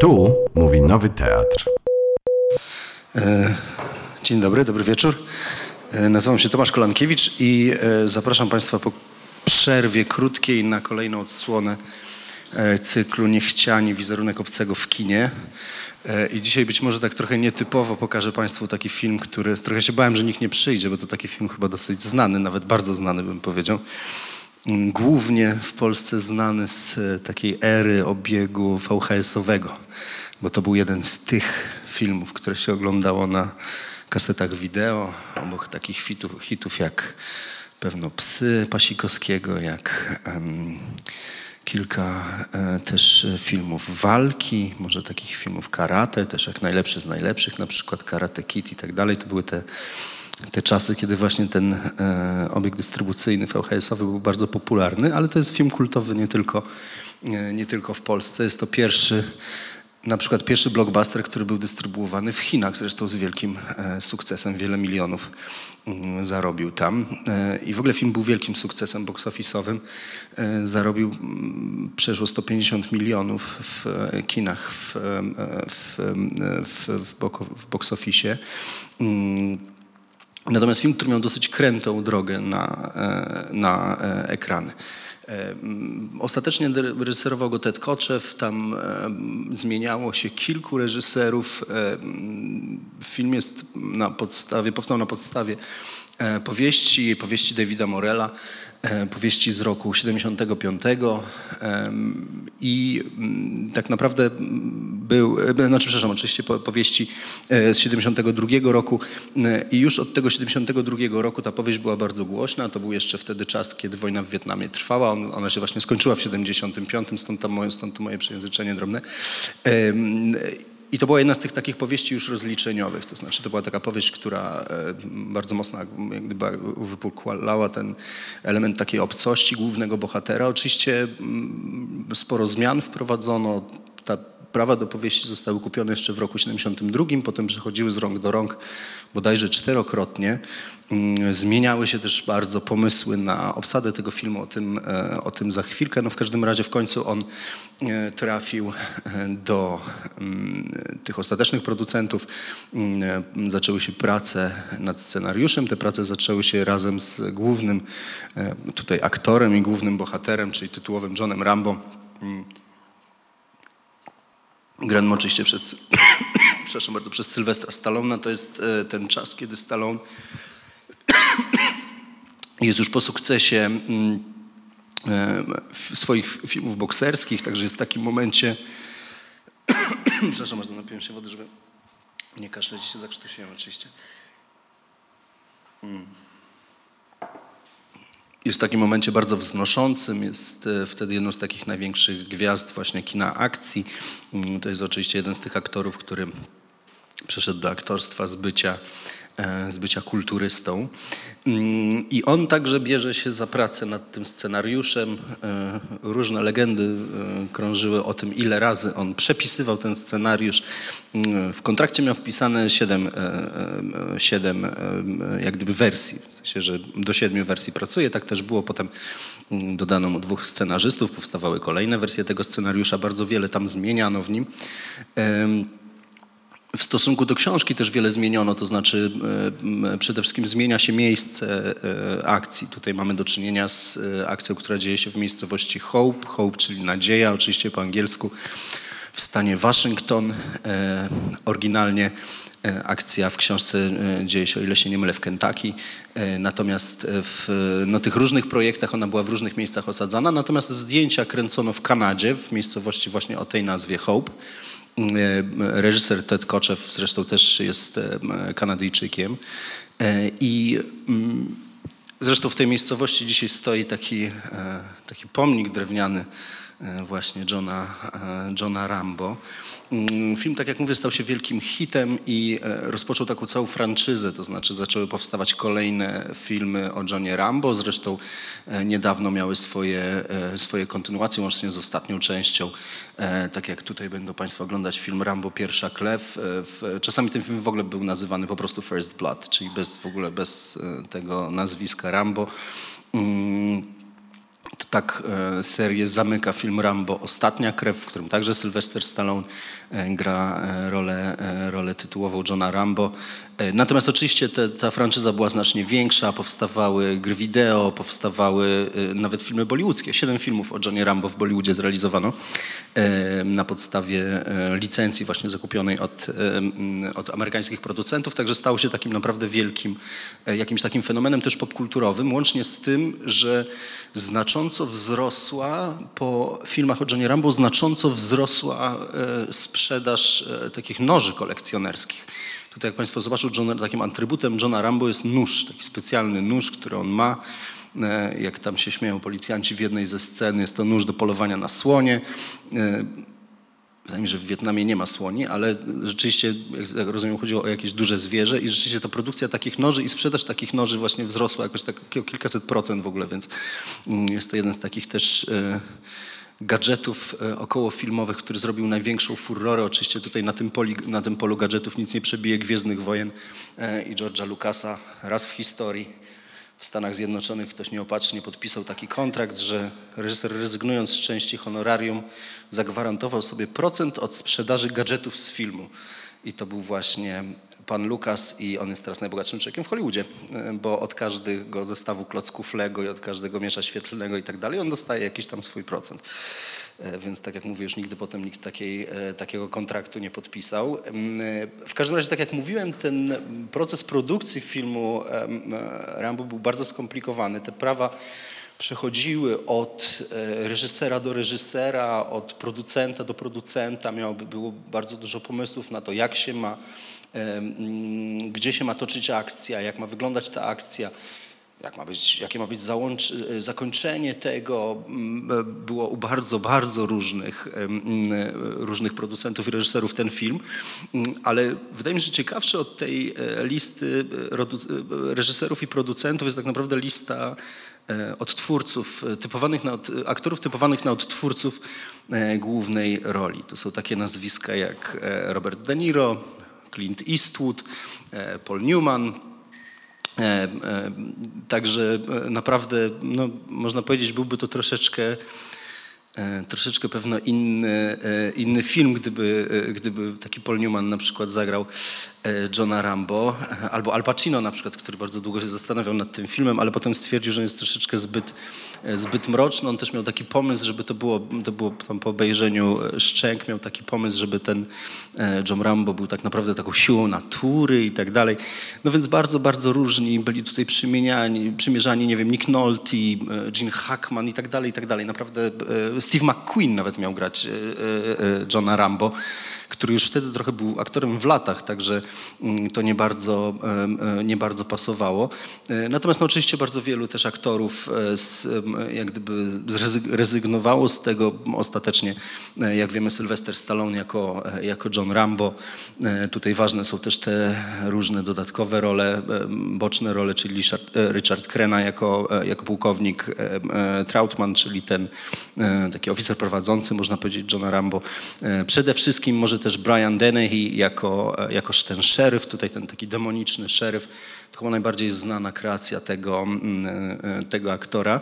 Tu mówi Nowy Teatr. E, Dzień dobry, dobry wieczór. E, Nazywam się Tomasz Kolankiewicz i e, zapraszam Państwa po przerwie krótkiej na kolejną odsłonę cyklu Niechciani wizerunek obcego w kinie. I dzisiaj być może tak trochę nietypowo pokażę Państwu taki film, który trochę się bałem, że nikt nie przyjdzie, bo to taki film chyba dosyć znany, nawet bardzo znany bym powiedział. Głównie w Polsce znany z e, takiej ery obiegu VHS-owego, bo to był jeden z tych filmów, które się oglądało na kasetach wideo, obok takich hitów, hitów jak pewno Psy Pasikowskiego, jak em, kilka e, też filmów walki, może takich filmów karate, też jak najlepszy z najlepszych, na przykład Karate Kid i tak dalej. To były te te czasy, kiedy właśnie ten e, obieg dystrybucyjny VHS-owy był bardzo popularny, ale to jest film kultowy nie tylko, e, nie tylko w Polsce. Jest to pierwszy, na przykład pierwszy blockbuster, który był dystrybuowany w Chinach, zresztą z wielkim e, sukcesem, wiele milionów mm, zarobił tam. E, I w ogóle film był wielkim sukcesem box office'owym. E, zarobił mm, przeszło 150 milionów w kinach w, w, w, w, box office. Natomiast film, który miał dosyć krętą drogę na, e, na e, ekrany. E, Ostatecznie reżyserował go Ted Koczew, tam zmieniało się kilku reżyserów. Film jest na podstawie, powstał na podstawie powieści, powieści Davida Morella, e, powieści z roku 75 em, i mm, tak naprawdę był, e, znaczy przepraszam, oczywiście po- powieści e, z 72 roku. E, i już od tego 72 roku ta powieść była bardzo głośna, to był jeszcze wtedy czas, kiedy wojna w Wietnamie trwała, On, ona się właśnie skończyła w 75, stąd, moje, stąd to moje przejęzyczenie drobne. I to była jedna z tych takich powieści już rozliczeniowych, to znaczy to była taka powieść, która e, bardzo mocno wypukłała ten element takiej obcości głównego bohatera. Oczywiście mm, sporo zmian wprowadzono, ta prawa do powieści zostały kupione jeszcze w roku 72, potem przechodziły z rąk do rąk bodajże czterokrotnie. Mm, Zmieniały się też bardzo pomysły na obsadę tego filmu, o tym, e, o tym za chwilkę. No w każdym razie w końcu on e, trafił e, do mm, tych ostatecznych producentów. Mm, Zaczęły się prace nad scenariuszem. Te prace zaczęły się razem z głównym tutaj aktorem i głównym bohaterem, czyli tytułowym Johnem Rambo. Mm, Granym oczywiście przez, przepraszam bardzo, przez Sylwestra Stallona. To jest e, ten czas, kiedy Stallone jest już po sukcesie mm, e, swoich filmów bokserskich, także jest w takim momencie, przepraszam bardzo, napiłem się wody, żeby nie kaszleć się zakrztusiłem oczywiście. Jest w takim momencie bardzo wznoszącym, jest e, wtedy jedną z takich największych gwiazd właśnie kina akcji. Mm, To jest oczywiście jeden z tych aktorów, który przeszedł do aktorstwa z bycia, z bycia kulturystą. Mm, I on także bierze się za pracę nad tym scenariuszem. E, Różne legendy e, krążyły o tym, ile razy on przepisywał ten scenariusz. Mm, W kontrakcie miał wpisane siedem, e, e, siedem e, jak gdyby wersji, w sensie, że do siedmiu wersji pracuje. Tak też było. Potem mm, dodano mu dwóch scenarzystów, powstawały kolejne wersje tego scenariusza. Bardzo wiele tam zmieniano w nim. W stosunku do książki też wiele zmieniono, to znaczy e, m, przede wszystkim zmienia się miejsce e, akcji. Tutaj mamy do czynienia z e, akcją, która dzieje się w miejscowości Hope, Hope czyli nadzieja, oczywiście po angielsku, w stanie Waszyngton. E, Oryginalnie e, akcja w książce e, dzieje się, o ile się nie mylę, w Kentucky. E, Natomiast w no, tych różnych projektach ona była w różnych miejscach osadzona, natomiast zdjęcia kręcono w Kanadzie, w miejscowości właśnie o tej nazwie Hope. E, Reżyser Ted Koczew zresztą też jest e, Kanadyjczykiem. E, I mm, zresztą w tej miejscowości dzisiaj stoi taki, e, taki pomnik drewniany e, właśnie Johna, e, Johna Rambo. Mm, Film, tak jak mówię, stał się wielkim hitem i e, rozpoczął taką całą franczyzę, to znaczy zaczęły powstawać kolejne filmy o Johnie Rambo. Zresztą e, niedawno miały swoje, e, swoje kontynuacje, łącznie z ostatnią częścią. E, Tak jak tutaj będą Państwo oglądać film Rambo Pierwsza Klew. E, Czasami ten film w ogóle był nazywany po prostu First Blood, czyli bez, w ogóle bez e, tego nazwiska Rambo. Mm, To tak e, serię zamyka film Rambo Ostatnia Krew, w którym także Sylvester Stallone e, gra e, rolę, rolę tytułową Johna Rambo. Natomiast oczywiście te, ta franczyza była znacznie większa, powstawały gry wideo, powstawały nawet filmy bollywoodzkie. Siedem filmów o Johnie Rambo w Bollywoodzie zrealizowano na podstawie licencji właśnie zakupionej od, od amerykańskich producentów, także stał się takim naprawdę wielkim, jakimś takim fenomenem też popkulturowym, łącznie z tym, że znacząco wzrosła po filmach o Johnie Rambo, znacząco wzrosła e, sprzedaż e, takich noży kolekcjonerskich. Tutaj jak Państwo zobaczą, John, takim atrybutem Johna Rambo jest nóż, taki specjalny nóż, który on ma. E, Jak tam się śmieją policjanci w jednej ze scen, jest to nóż do polowania na słonie. Wydaje mi się, że w Wietnamie nie ma słoni, ale rzeczywiście, jak- jak rozumiem, chodziło o jakieś duże zwierzę i rzeczywiście ta produkcja takich noży i sprzedaż takich noży właśnie wzrosła jakoś tak o kilkaset procent w ogóle, więc mm, jest to jeden z takich też e, gadżetów e, okołofilmowych, który zrobił największą furorę. Oczywiście tutaj na tym, poli, na tym polu gadżetów nic nie przebije Gwiezdnych Wojen e, i George'a Lucasa raz w historii w Stanach Zjednoczonych ktoś nieopatrznie podpisał taki kontrakt, że reżyser rezygnując z części honorarium zagwarantował sobie procent od sprzedaży gadżetów z filmu. I to był właśnie pan Lucas i on jest teraz najbogatszym człowiekiem w Hollywoodzie, e, bo od każdego zestawu klocków Lego i od każdego miesza świetlnego i tak dalej on dostaje jakiś tam swój procent. E, Więc tak jak mówię, już nigdy potem nikt takiej, e, takiego kontraktu nie podpisał. Mm, e, W każdym razie, tak jak mówiłem, ten proces produkcji filmu Rambo był bardzo skomplikowany. Te prawa przechodziły od reżysera do reżysera, od producenta do producenta. Miałoby, było bardzo dużo pomysłów na to, jak się ma, em, gdzie się ma toczyć akcja, jak ma wyglądać ta akcja jak ma być, jakie ma być załącz, zakończenie tego, mm, było u bardzo, bardzo różnych, em, różnych producentów i reżyserów ten film, Mm, ale wydaje mi się, że ciekawsze od tej e, listy e, e, reżyserów i producentów jest tak naprawdę lista e, odtwórców, e, typowanych na, od- aktorów typowanych na odtwórców e, głównej roli. To są takie nazwiska jak e, Robert De Niro, Clint Eastwood, e, Paul Newman, E, e, Także e, naprawdę, no, można powiedzieć, byłby to troszeczkę, e, troszeczkę pewno inny, e, inny film, gdyby, e, gdyby taki Paul Newman na przykład zagrał. e, Johna Rambo, e, albo Al Pacino na przykład, który bardzo długo się zastanawiał nad tym filmem, ale potem stwierdził, że jest troszeczkę zbyt, e, zbyt mroczny. On też miał taki pomysł, żeby to było, to było tam po obejrzeniu e, Szczęk, miał taki pomysł, żeby ten e, John Rambo był tak naprawdę taką siłą natury i tak dalej. No więc bardzo, bardzo różni byli tutaj przymierzani, przymierzani nie wiem, Nick Nolte, e, Gene Hackman i tak dalej, i tak dalej. Naprawdę e, Steve McQueen nawet miał grać e, e, e, Johna Rambo, który już wtedy trochę był aktorem w latach, także to nie bardzo, e, nie bardzo pasowało. E, Natomiast no, oczywiście bardzo wielu też aktorów e, z, jak gdyby zrezyg- rezygnowało z tego ostatecznie. Jak wiemy Sylvester Stallone jako, jako John Rambo. Tutaj ważne są też te różne dodatkowe role, boczne role, czyli Richard, Richard Krena jako, jako pułkownik Trautman, czyli ten taki oficer prowadzący, można powiedzieć, Johna Rambo. Przede wszystkim może też Brian Dennehy jako, jako ten szeryf, tutaj ten taki demoniczny szeryf. To chyba najbardziej znana kreacja tego, mm, e, tego aktora.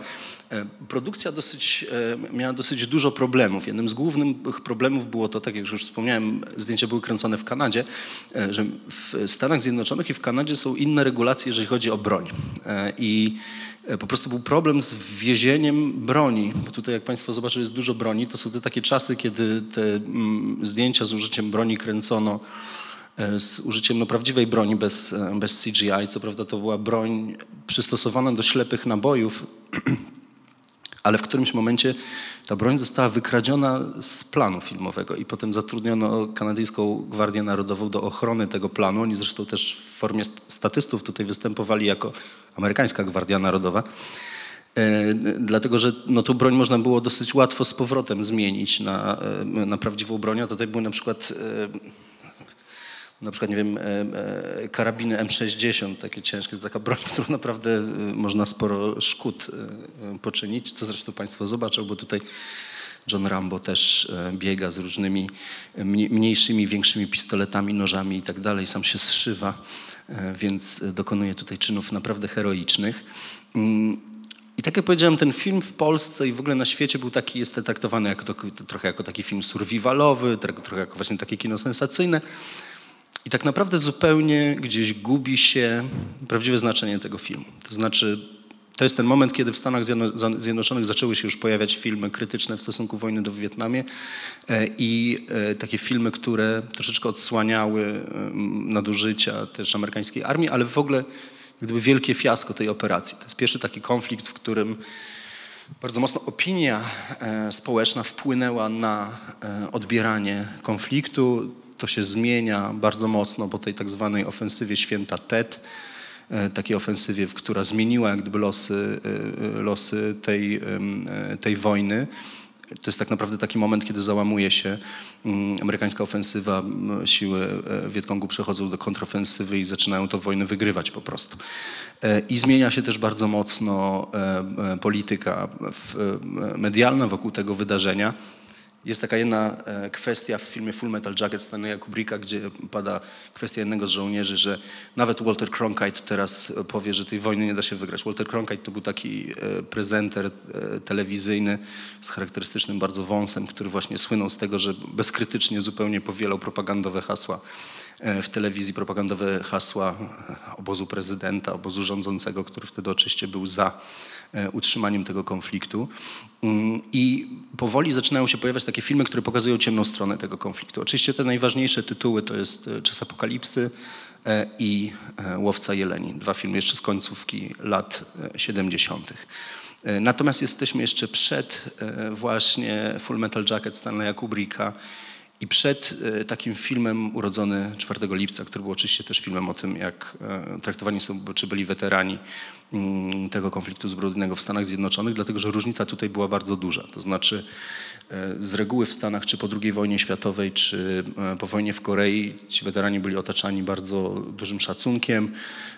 E, Produkcja dosyć, e, miała dosyć dużo problemów. Jednym z głównych problemów było to, tak jak już wspomniałem, zdjęcia były kręcone w Kanadzie, e, że w Stanach Zjednoczonych i w Kanadzie są inne regulacje, jeżeli chodzi o broń. E, I e, po prostu był problem z wwiezieniem broni, bo tutaj jak Państwo zobaczą jest dużo broni, to są te takie czasy, kiedy te mm, zdjęcia z użyciem broni kręcono e, z użyciem no, prawdziwej broni bez, e, bez CGI. Co prawda to była broń przystosowana do ślepych nabojów, ale w którymś momencie ta broń została wykradziona z planu filmowego i potem zatrudniono kanadyjską Gwardię Narodową do ochrony tego planu. Oni zresztą też w formie st- statystów tutaj występowali jako amerykańska Gwardia Narodowa. E, Dlatego, że no, tą broń można było dosyć łatwo z powrotem zmienić na, e, na prawdziwą broń. A tutaj były na przykład e, na przykład, nie wiem, e, e, karabiny M60, takie ciężkie, to taka broń, którą naprawdę e, można sporo szkód poczynić, co zresztą Państwo zobaczą, bo tutaj John Rambo też biega z różnymi mniej- mniejszymi, większymi pistoletami, nożami i tak dalej, sam się zszywa, więc dokonuje tutaj czynów naprawdę heroicznych. Mm, I tak jak powiedziałem, ten film w Polsce i w ogóle na świecie był taki, jest traktowany jako, trochę jako taki film survivalowy, trochę jako właśnie takie kino sensacyjne. I tak naprawdę zupełnie gdzieś gubi się prawdziwe znaczenie tego filmu. To znaczy, to jest ten moment, kiedy w Stanach Zjednoczonych zaczęły się już pojawiać filmy krytyczne w stosunku wojny do Wietnamie e, i e, takie filmy, które troszeczkę odsłaniały nadużycia też amerykańskiej armii, ale w ogóle gdyby wielkie fiasko tej operacji. To jest pierwszy taki konflikt, w którym bardzo mocno opinia e, społeczna wpłynęła na odbieranie konfliktu. To się zmienia bardzo mocno po tej tak zwanej ofensywie święta Tet, e, takiej ofensywie, która zmieniła jak gdyby losy, e, losy tej, e, tej wojny. To jest tak naprawdę taki moment, kiedy załamuje się mm, amerykańska ofensywa, siły Wietkongu przechodzą do kontrofensywy i zaczynają to wojnę wygrywać po prostu. I zmienia się też bardzo mocno polityka medialna wokół tego wydarzenia. Jest taka jedna e, kwestia w filmie Full Metal Jacket Stanleya Kubricka, gdzie pada kwestia jednego z żołnierzy, że nawet Walter Cronkite teraz powie, że tej wojny nie da się wygrać. Walter Cronkite to był taki e, prezenter e, telewizyjny z charakterystycznym bardzo wąsem, który właśnie słynął z tego, że bezkrytycznie zupełnie powielał propagandowe hasła w telewizji, propagandowe hasła obozu prezydenta, obozu rządzącego, który wtedy oczywiście był za utrzymaniem tego konfliktu. Mm, I powoli zaczynają się pojawiać takie filmy, które pokazują ciemną stronę tego konfliktu. Oczywiście te najważniejsze tytuły to jest e, Czas Apokalipsy e, i Łowca Jeleni. Dwa filmy jeszcze z końcówki lat 70. Natomiast jesteśmy jeszcze przed właśnie Full Metal Jacket Stanleya Kubricka i przed takim filmem urodzony 4 lipca, który był oczywiście też filmem o tym, jak traktowani są, czy byli weterani Mm, tego konfliktu zbrojnego w Stanach Zjednoczonych, dlatego że różnica tutaj była bardzo duża. To znaczy e, z reguły w Stanach, czy po II wojnie światowej, czy e, po wojnie w Korei, ci weterani byli otaczani bardzo dużym szacunkiem,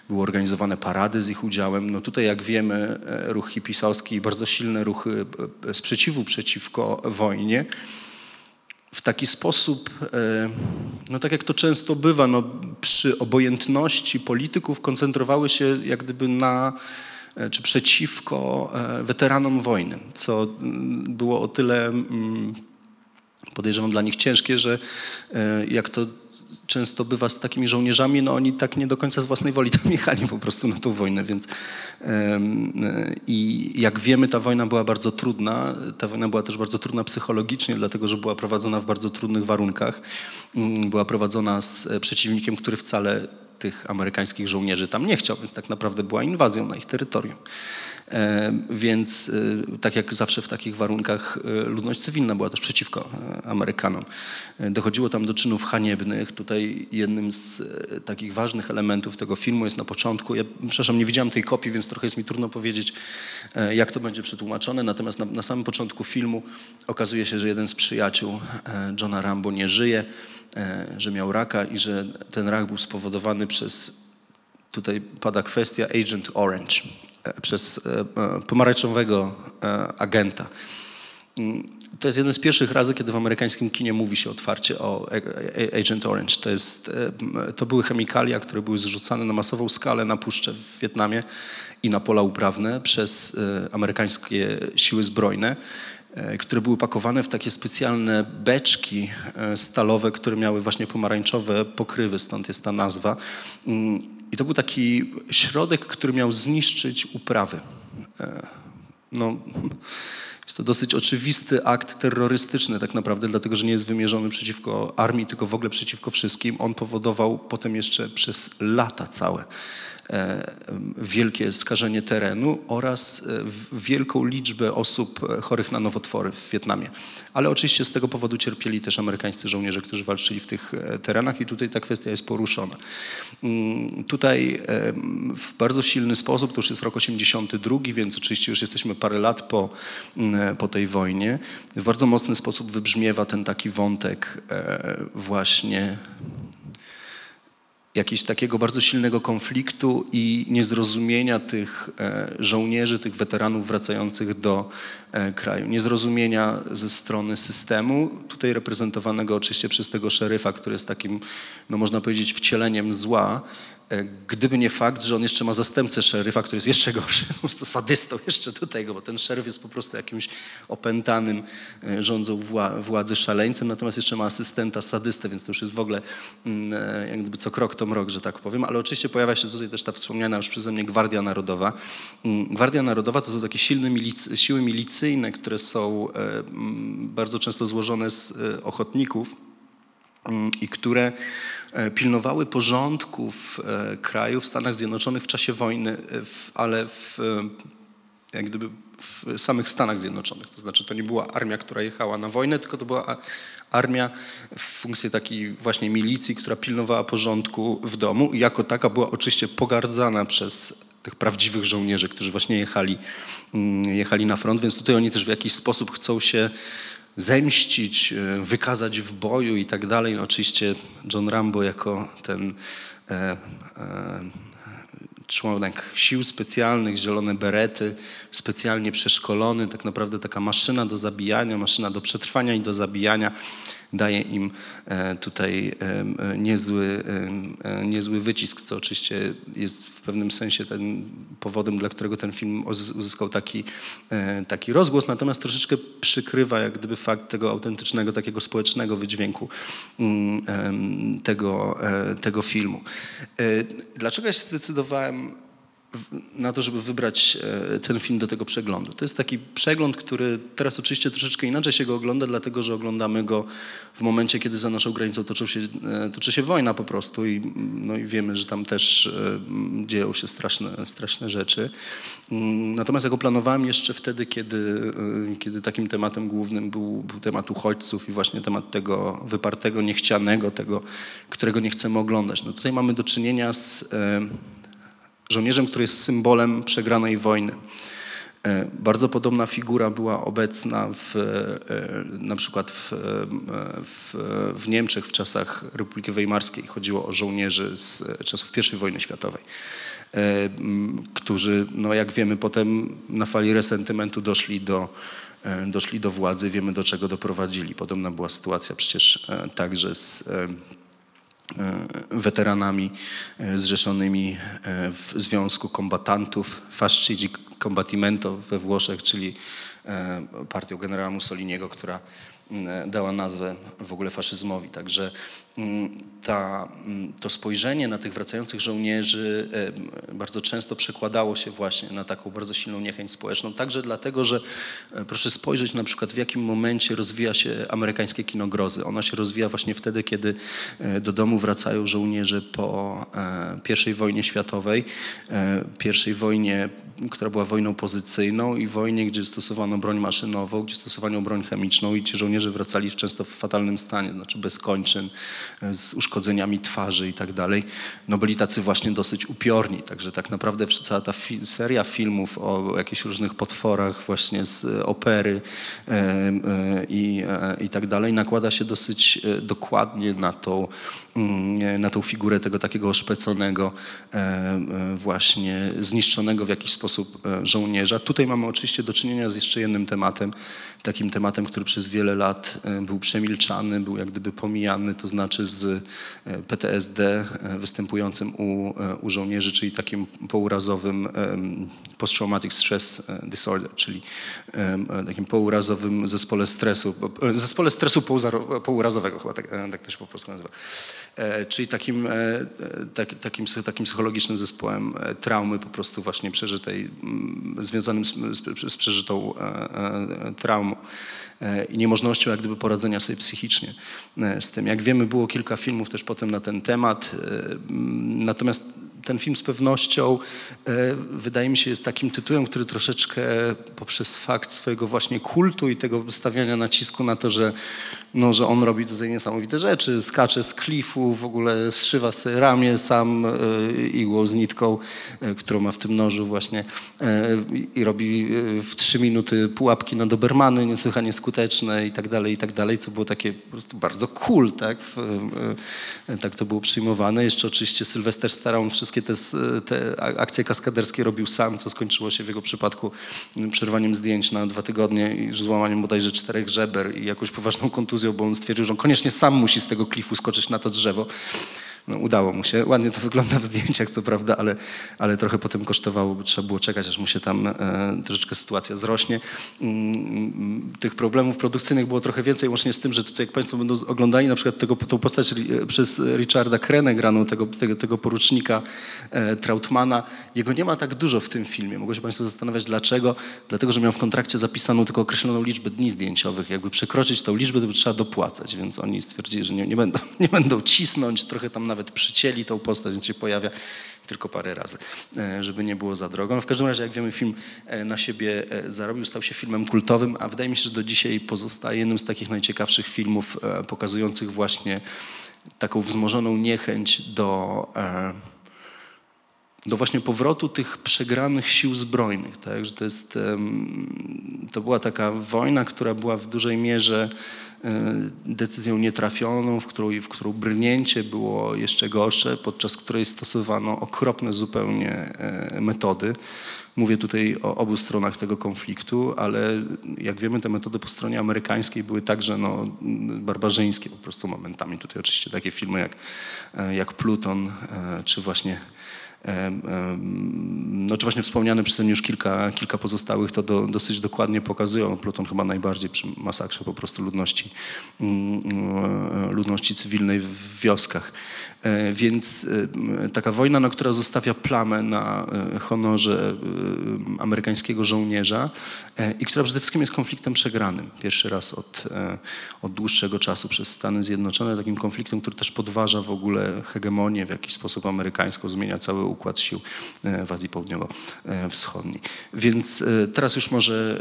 były organizowane parady z ich udziałem. No tutaj, jak wiemy, e, ruch hipisowski i bardzo silne ruchy sprzeciwu przeciwko wojnie w taki sposób, e, no tak jak to często bywa, no przy obojętności polityków koncentrowały się jak gdyby na e, czy przeciwko e, weteranom wojny, co było o tyle podejrzewam dla nich ciężkie, że jak to często bywa z takimi żołnierzami, no oni tak nie do końca z własnej woli tam jechali po prostu na tą wojnę, więc i jak wiemy, ta wojna była bardzo trudna. Ta wojna była też bardzo trudna psychologicznie, dlatego że była prowadzona w bardzo trudnych warunkach. Mm, była prowadzona z przeciwnikiem, który wcale tych amerykańskich żołnierzy tam nie chciał, więc tak naprawdę była inwazją na ich terytorium. E, więc e, tak jak zawsze w takich warunkach e, ludność cywilna była też przeciwko Amerykanom. Dochodziło tam do czynów haniebnych. Tutaj jednym z takich ważnych elementów tego filmu jest na początku, ja przepraszam, nie widziałem tej kopii, więc trochę jest mi trudno powiedzieć, jak to będzie przetłumaczone, natomiast na, na samym początku filmu okazuje się, że jeden z przyjaciół Johna Rambo nie żyje, że miał raka i że ten rak był spowodowany przez tutaj pada kwestia Agent Orange, przez e, e, pomarańczowego agenta. Mm, to jest jeden z pierwszych razy, kiedy w amerykańskim kinie mówi się otwarcie o Agent Orange. To, jest, to były chemikalia, które były zrzucane na masową skalę na puszcze w Wietnamie i na pola uprawne przez amerykańskie siły zbrojne które były pakowane w takie specjalne beczki stalowe, które miały właśnie pomarańczowe pokrywy, stąd jest ta nazwa. I to był taki środek, który miał zniszczyć uprawy. E, no, jest to dosyć oczywisty akt terrorystyczny tak naprawdę, dlatego że nie jest wymierzony przeciwko armii, tylko w ogóle przeciwko wszystkim. On powodował potem jeszcze przez lata całe wielkie skażenie terenu oraz e, wielką liczbę osób e, chorych na nowotwory w Wietnamie. Ale oczywiście z tego powodu cierpieli też amerykańscy żołnierze, którzy walczyli w tych terenach i tutaj ta kwestia jest poruszona. Mm, tutaj w bardzo silny sposób, to już jest rok 82, więc oczywiście już jesteśmy parę lat po, mm, po tej wojnie, w bardzo mocny sposób wybrzmiewa ten taki wątek właśnie jakiegoś takiego bardzo silnego konfliktu i niezrozumienia tych e, żołnierzy, tych weteranów wracających do e, kraju. Niezrozumienia ze strony systemu, tutaj reprezentowanego oczywiście przez tego szeryfa, który jest takim, no można powiedzieć, wcieleniem zła, Gdyby nie fakt, że on jeszcze ma zastępcę szeryfa, który jest jeszcze gorszy, jest po prostu sadystą jeszcze do tego, bo ten szeryf jest po prostu jakimś opętanym e, rządzą wła- władzy szaleńcem, natomiast jeszcze ma asystenta sadystę, więc to już jest w ogóle mm, e, jak gdyby co krok to mrok, że tak powiem. Ale oczywiście pojawia się tutaj też ta wspomniana już przeze mnie Gwardia Narodowa. Mm, Gwardia Narodowa to są takie silne milic- siły milicyjne, które są e, mm, bardzo często złożone z e, ochotników, i które e, pilnowały porządku w e, kraju w Stanach Zjednoczonych w czasie wojny, e, ale w, jak gdyby w samych Stanach Zjednoczonych. To znaczy to nie była armia, która jechała na wojnę, tylko to była armia w funkcji takiej właśnie milicji, która pilnowała porządku w domu i jako taka była oczywiście pogardzana przez tych prawdziwych żołnierzy, którzy właśnie jechali, mm, jechali na front, więc tutaj oni też w jakiś sposób chcą się zemścić, e, wykazać w boju i tak dalej. No oczywiście John Rambo jako ten e, e, członek sił specjalnych, zielone berety, specjalnie przeszkolony, tak naprawdę taka maszyna do zabijania, maszyna do przetrwania i do zabijania, daje im e, tutaj em, e, niezły, e, niezły wycisk, co oczywiście jest w pewnym sensie ten powodem, dla którego ten film uz- uzyskał taki, e, taki rozgłos, natomiast troszeczkę przykrywa jak gdyby fakt tego autentycznego, takiego społecznego wydźwięku mm, tego, e, tego filmu. E, Dlaczego ja się zdecydowałem na to, żeby wybrać e, ten film do tego przeglądu. To jest taki przegląd, który teraz oczywiście troszeczkę inaczej się go ogląda, dlatego że oglądamy go w momencie, kiedy za naszą granicą toczą się, e, toczy się wojna po prostu i, mm, no i wiemy, że tam też e, mm, dzieją się straszne, straszne rzeczy. Mm, Natomiast ja go planowałem jeszcze wtedy, kiedy, kiedy takim tematem głównym był, był temat uchodźców i właśnie temat tego wypartego, niechcianego, tego, którego nie chcemy oglądać. No tutaj mamy do czynienia z żołnierzem, który jest symbolem przegranej wojny. E, Bardzo podobna figura była obecna w, e, na przykład w, e, w, w Niemczech w czasach Republiki Weimarskiej. Chodziło o żołnierzy z czasów I wojny światowej, którzy, no jak wiemy, potem na fali resentymentu doszli do, doszli do władzy, wiemy do czego doprowadzili. Podobna była sytuacja przecież także z weteranami e, zrzeszonymi e, w Związku Kombatantów Fascisti Combattimento we Włoszech, czyli e, partią generała Mussoliniego, która dała nazwę w ogóle faszyzmowi. Także mm, ta, mm, to spojrzenie na tych wracających żołnierzy bardzo często przekładało się właśnie na taką bardzo silną niechęć społeczną. Także dlatego, że e, proszę spojrzeć na przykład w jakim momencie rozwija się amerykańskie kino grozy. Ona się rozwija właśnie wtedy, kiedy e, do domu wracają żołnierze po e, I wojnie światowej, pierwszej wojnie, która była wojną pozycyjną i wojnie, gdzie stosowano broń maszynową, gdzie stosowano broń chemiczną i ci żołnierze wracali często w fatalnym stanie, znaczy bez kończyn, e, z uszkodzeniami twarzy i tak dalej. No byli tacy właśnie dosyć upiorni, także tak naprawdę cała ta fi- seria filmów o jakichś różnych potworach właśnie z e, opery e, i, i tak dalej nakłada się dosyć dokładnie na tą, mm, na tą figurę tego takiego oszpeconego, właśnie zniszczonego w jakiś sposób żołnierza. Tutaj mamy oczywiście do czynienia z jeszcze jednym tematem, takim tematem, który przez wiele lat e, był przemilczany, był jak gdyby pomijany, to znaczy z e, PTSD e, występującym u, u żołnierzy, czyli takim pourazowym post-traumatic stress disorder, czyli takim pourazowym zespole stresu, zespole stresu pourazowego chyba tak, tak to się po polsku nazywa. E, Czyli takim, e, e, tak, takim, takim psychologicznym zespołem traumy po prostu właśnie przeżytej, mm, związanym z, z, przeżytą traumą i niemożnością jak gdyby poradzenia sobie psychicznie z tym. Jak wiemy, było kilka filmów też potem na ten temat, natomiast ten film z pewnością e, wydaje mi się jest takim tytułem, który troszeczkę poprzez fakt swojego właśnie kultu i tego stawiania nacisku na to, że, no, że on robi tutaj niesamowite rzeczy, skacze z klifu, w ogóle zszywa sobie ramię sam e, igłą z nitką, e, którą ma w tym nożu właśnie i robi w trzy minuty pułapki na dobermany niesłychanie skuteczne i tak dalej, i tak dalej, co było takie po prostu bardzo cool, tak? Tak to było przyjmowane. Jeszcze oczywiście Sylwester Stallone wszystkie te, s- te a- akcje kaskaderskie robił sam, co skończyło się w jego przypadku przerwaniem zdjęć na dwa tygodnie i złamaniem bodajże czterech żeber i jakąś poważną kontuzją, bo on stwierdził, że on koniecznie sam musi z tego klifu skoczyć na to drzewo. No, udało mu się. Ładnie to wygląda w zdjęciach, co prawda, ale, ale trochę potem kosztowało, bo trzeba było czekać, aż mu się tam e, troszeczkę sytuacja zrośnie. Mm, Tych problemów produkcyjnych było trochę więcej, łącznie z tym, że tutaj jak Państwo będą oglądali na przykład tego, tą postać ri- przez Richarda Krenę graną, tego, tego, tego porucznika e, Trautmana, jego nie ma tak dużo w tym filmie. Mogą się Państwo zastanawiać dlaczego. Dlatego, że miał w kontrakcie zapisaną tylko określoną liczbę dni zdjęciowych. Jakby przekroczyć tą liczbę, to by trzeba dopłacać, więc oni stwierdzili, że nie, nie, będą, nie będą cisnąć, trochę tam nawet przycięli tą postać, więc się pojawia tylko parę razy, e, żeby nie było za drogo. No w każdym razie, jak wiemy, film e, na siebie e, zarobił, stał się filmem kultowym, a wydaje mi się, że do dzisiaj pozostaje jednym z takich najciekawszych filmów pokazujących właśnie taką wzmożoną niechęć do do właśnie powrotu tych przegranych sił zbrojnych. Tak? Że to, jest, to była taka wojna, która była w dużej mierze e, decyzją nietrafioną, w którą, w którą brnięcie było jeszcze gorsze, podczas której stosowano okropne zupełnie e, metody. Mówię tutaj o obu stronach tego konfliktu, ale jak wiemy, te metody po stronie amerykańskiej były także no, barbarzyńskie po prostu momentami. Tutaj oczywiście takie filmy jak, e, jak Pluton, czy właśnie No, czy właśnie wspomniane przeze już kilka, kilka pozostałych to do, dosyć dokładnie pokazują. Pluton chyba najbardziej przy masakrze po prostu ludności, mm, e, ludności cywilnej w wioskach. E, Więc e, taka wojna, no, która zostawia plamę na honorze amerykańskiego żołnierza i która przede wszystkim jest konfliktem przegranym. Pierwszy raz od, od dłuższego czasu przez Stany Zjednoczone, takim konfliktem, który też podważa w ogóle hegemonię w jakiś sposób amerykańską, zmienia cały układ sił e, w Azji Południowo-Wschodniej. Więc e, teraz już może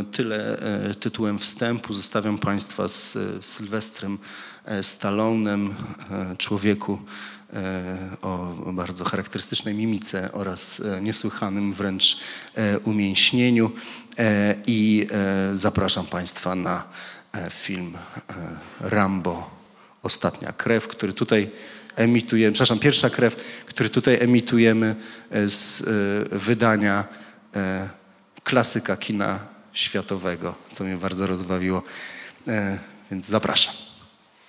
e, tyle tytułem wstępu. Zostawiam Państwa z Sylwestrem Stallonem, e, człowieku o bardzo charakterystycznej mimice oraz niesłychanym wręcz umięśnieniu. I zapraszam Państwa na film Rambo Ostatnia Krew, który tutaj emitujemy, przepraszam, Pierwsza Krew, który tutaj emitujemy e, z e, wydania e, klasyka kina światowego, co mnie bardzo rozbawiło. Więc zapraszam.